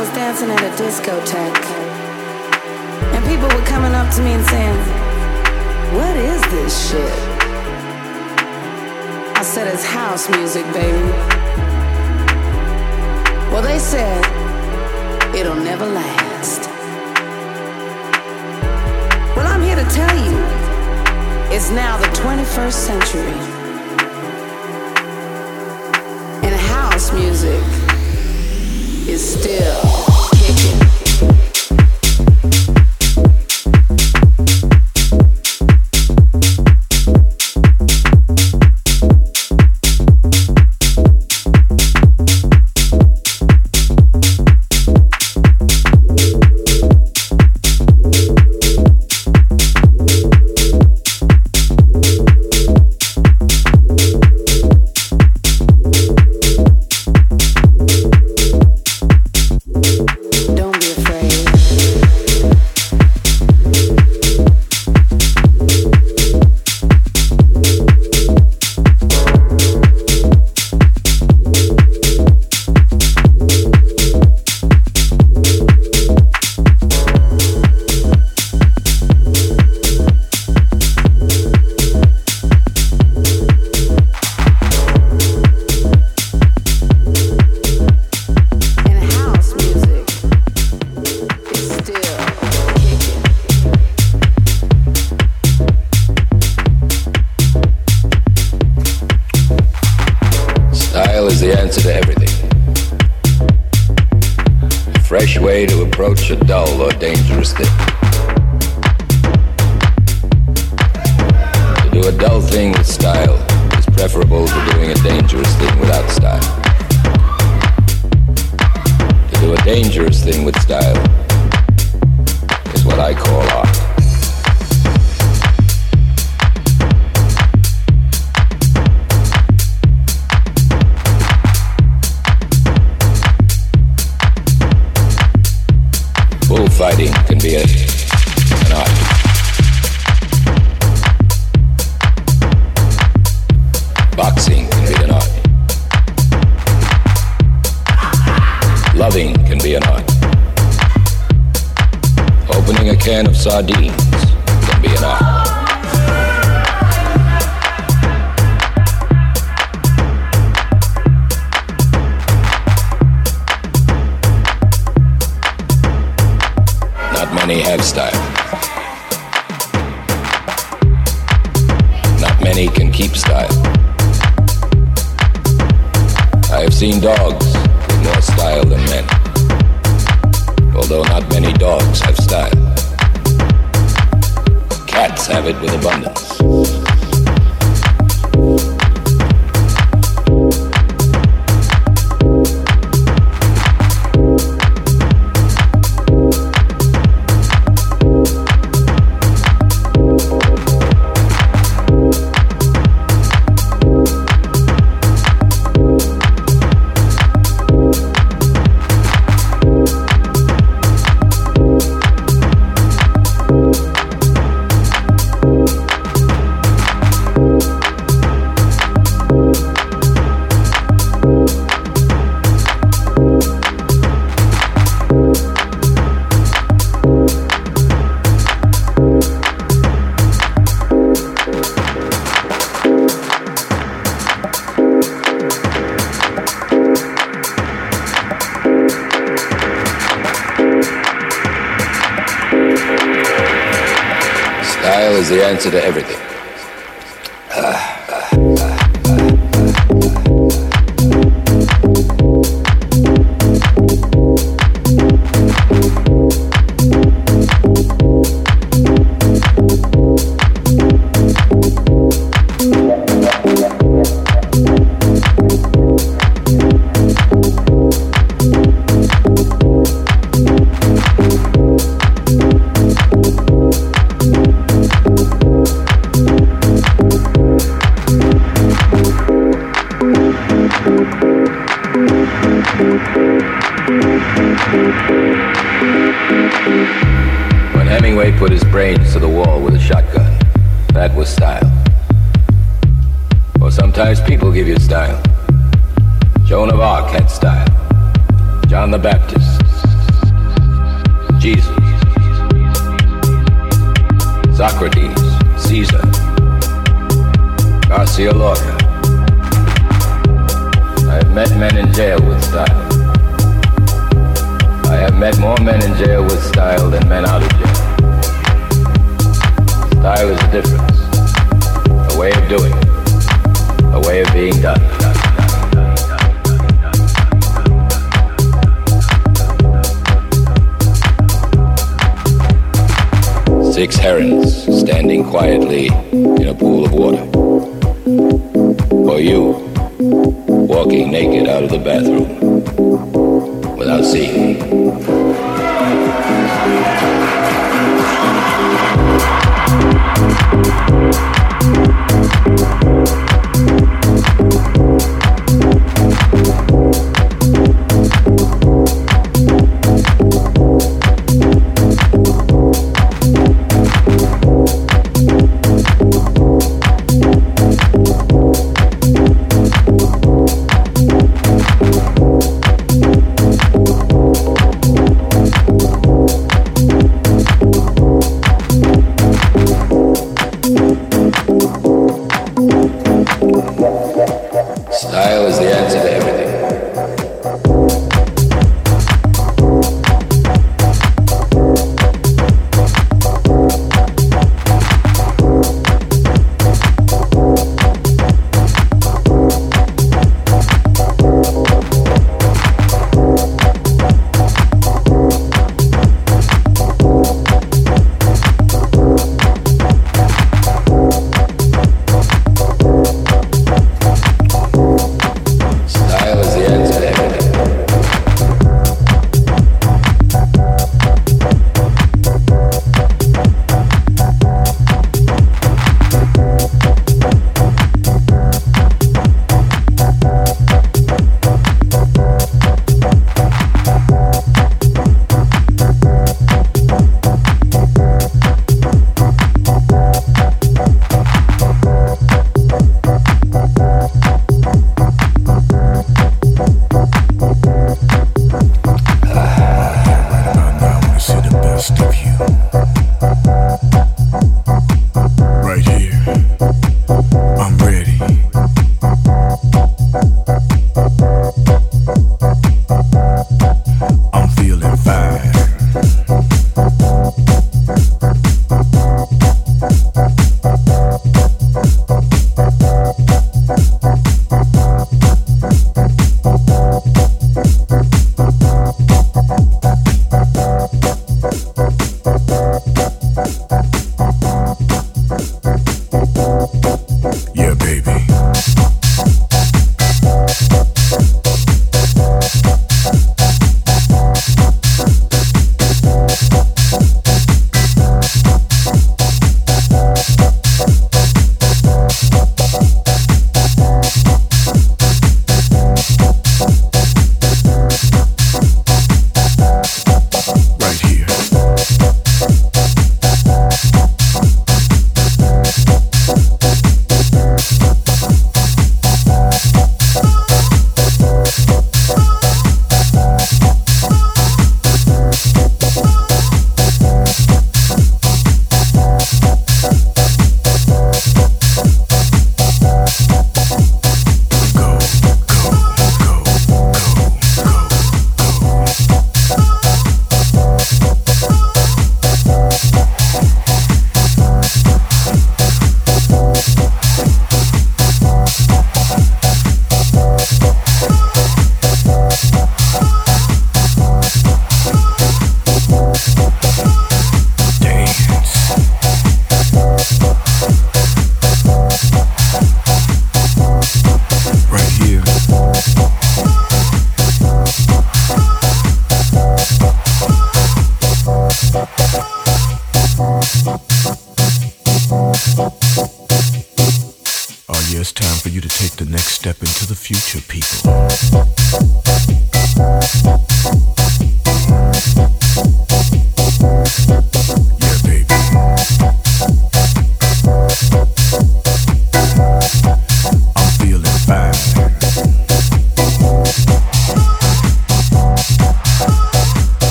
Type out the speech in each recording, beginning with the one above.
was dancing at a discotheque. And people were coming up to me and saying, What is this shit? I said, It's house music, baby. Well, they said, It'll never last. Well, I'm here to tell you, it's now the 21st century. And house music is still such a dull or dangerous thing. Met men in jail with style. I have met more men in jail with style than men out of jail. Style is a difference, a way of doing, a way of being done. Six herons standing quietly in a pool of water. For you, walking naked out of the bathroom without seeing. danced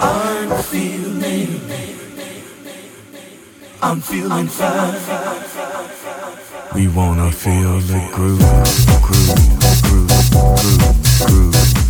I'm feeling, I'm feeling fine. We wanna feel the groove, groove, groove, groove, groove.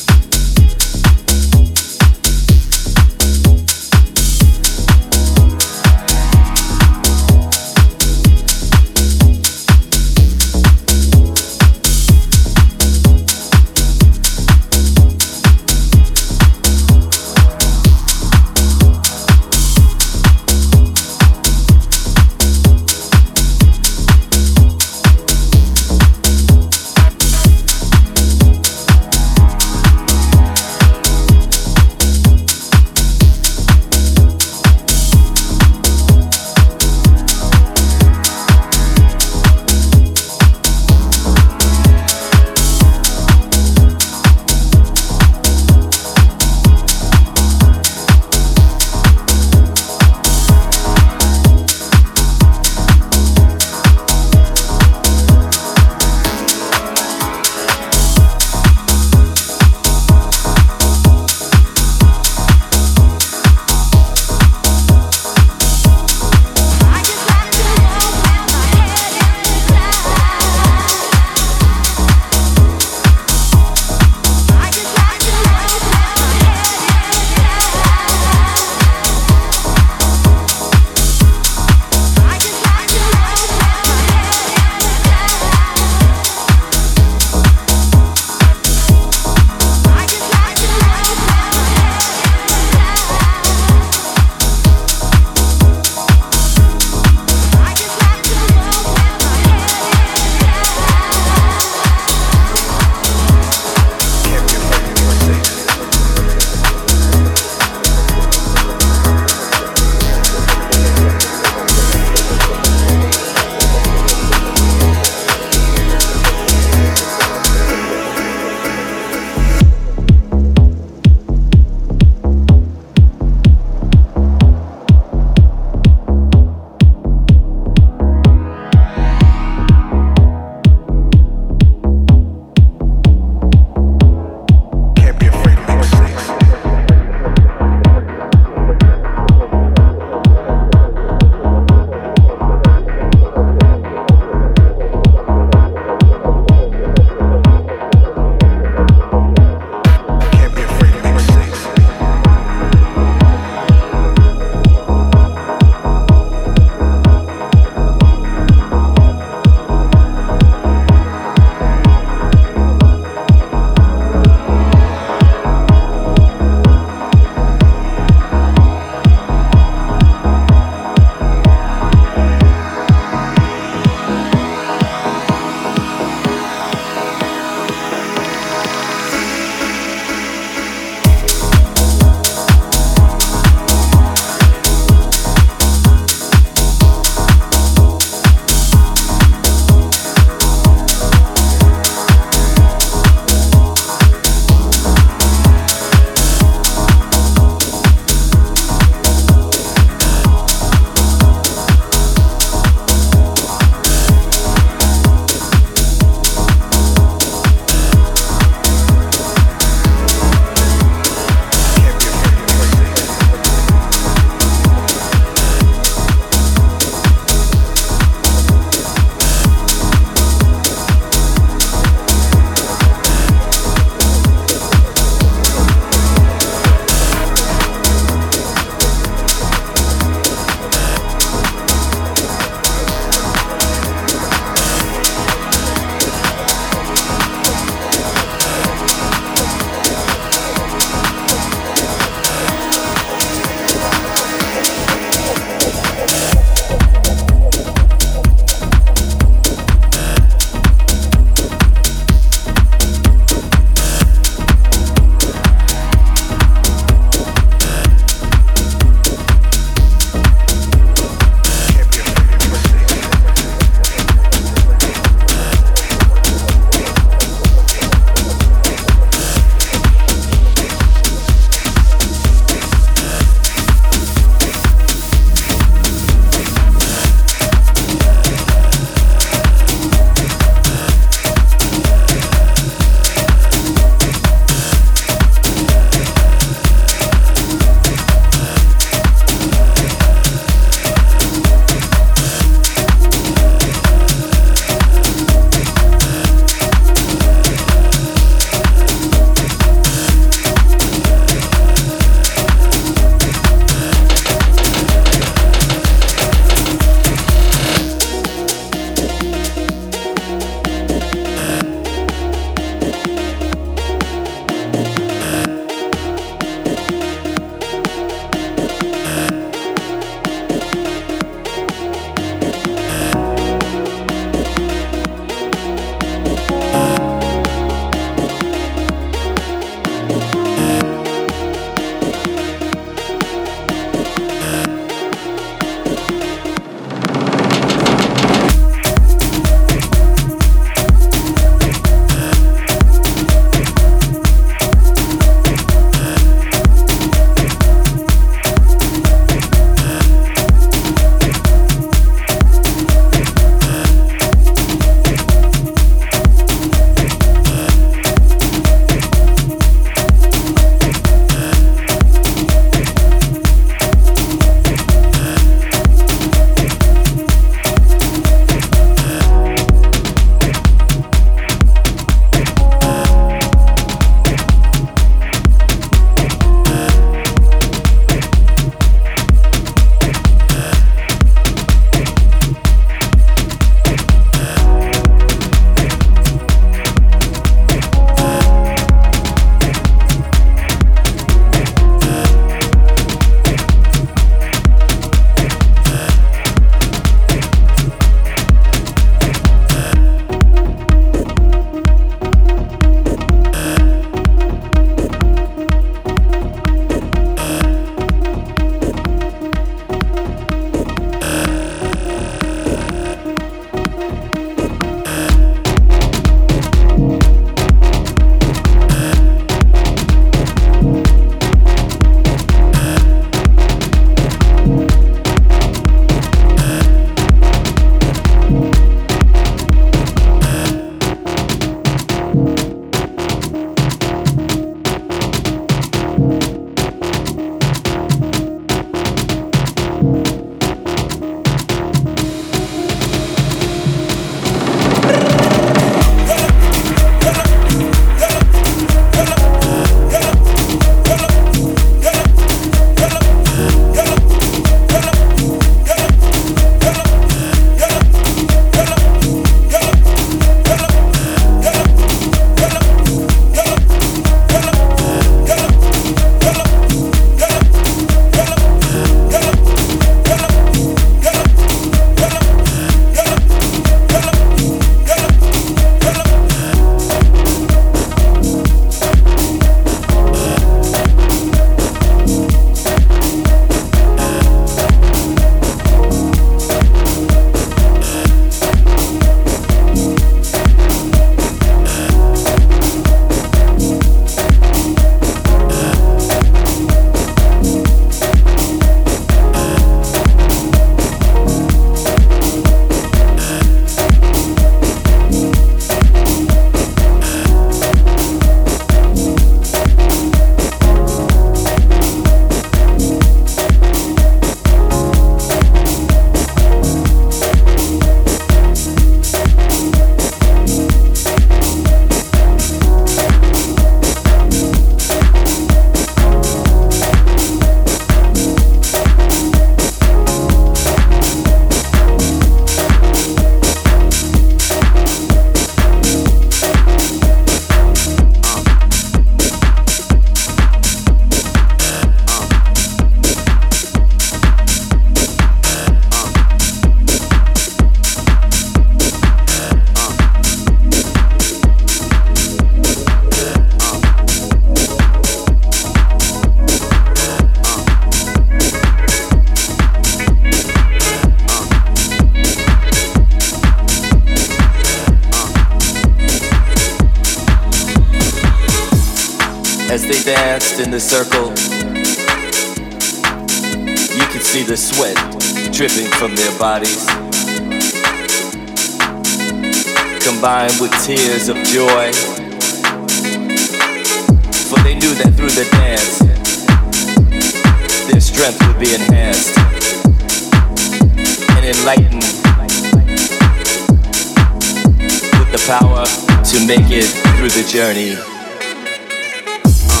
It through the journey. Uh.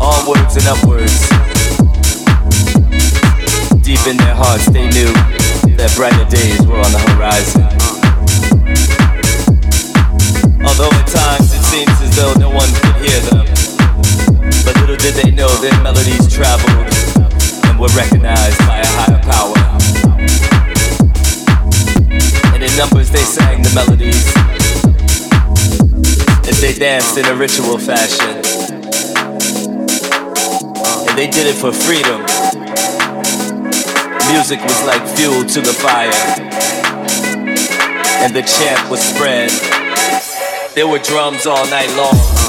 Onwards and upwards. Deep in their hearts, they knew that brighter days were on the horizon. Although at times it seems as though no one could hear them, but little did they know their melodies traveled and were recognized by a higher power. Numbers they sang the melodies And they danced in a ritual fashion. And they did it for freedom. Music was like fuel to the fire. And the chant was spread. There were drums all night long.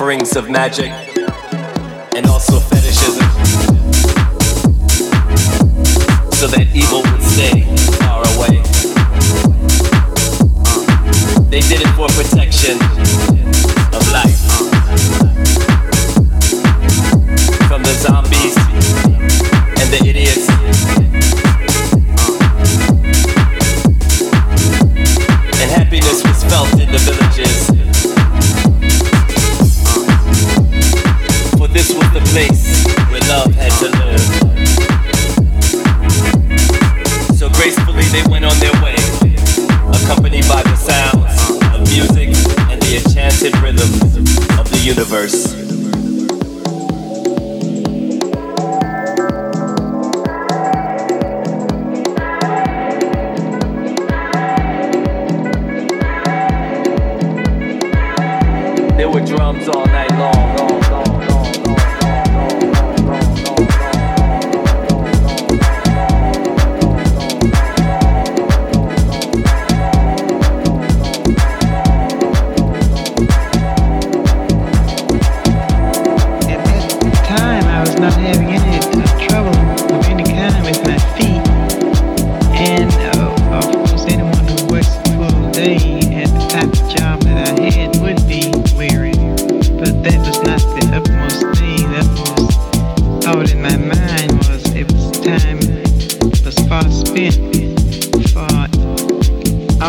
Offerings of magic and also fetishism so that evil would stay far away. They did it for protection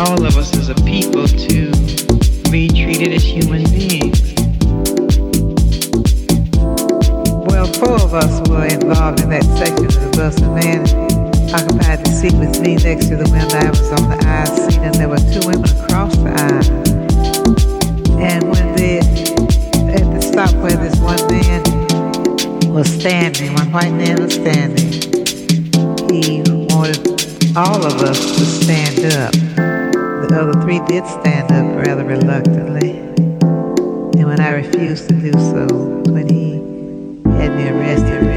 all of us as a people to be treated as human beings. Well, four of us were involved in that section of the bus, and man occupied the seat with me next to the window. I was on the aisle seat, and there were two women across the aisle. And when they at the stop where this one man was standing, one white man was standing, he wanted all of us to stand up though the three did stand up rather reluctantly. And when I refused to do so, when he had me arrested,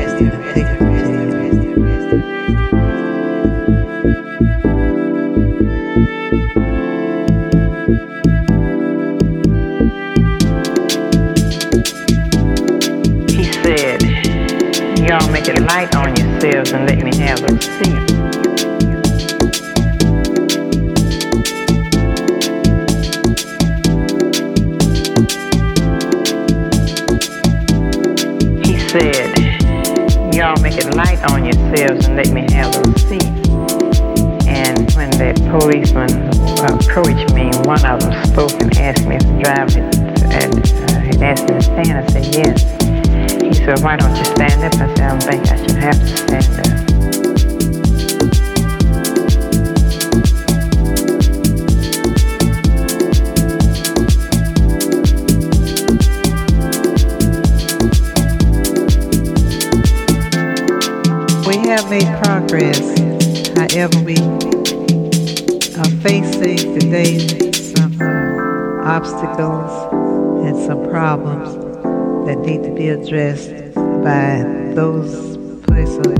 be addressed by those persons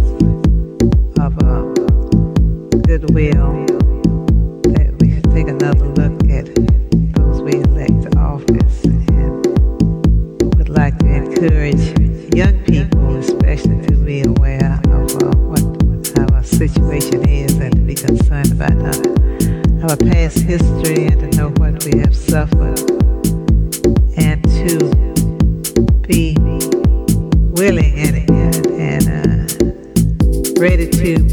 of uh, goodwill that we should take another look at those we elect to office and would like to encourage young people especially to be aware of uh, what our situation is and to be concerned about our, our past history and to know what we have suffered and to willing and, and, and uh, ready to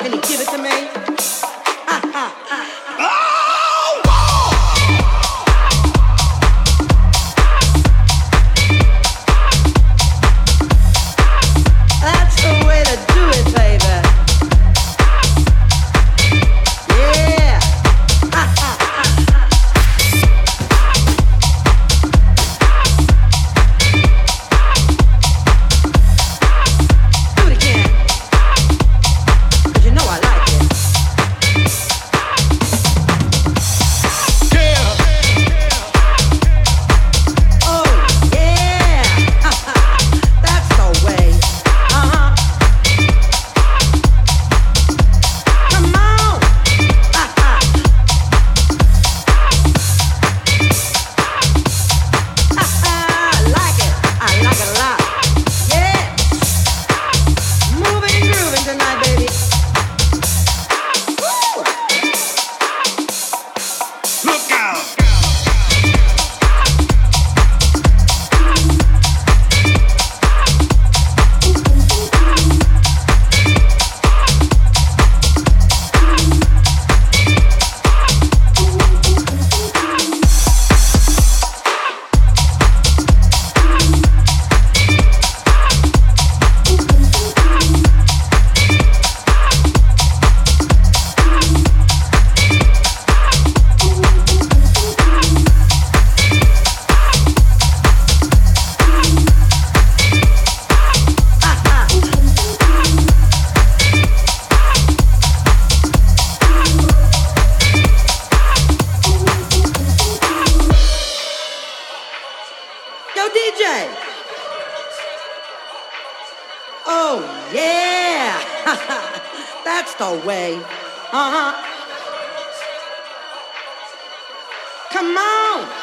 Can you give it to me? Yo, DJ. Oh, yeah. That's the way. Uh huh. Come on.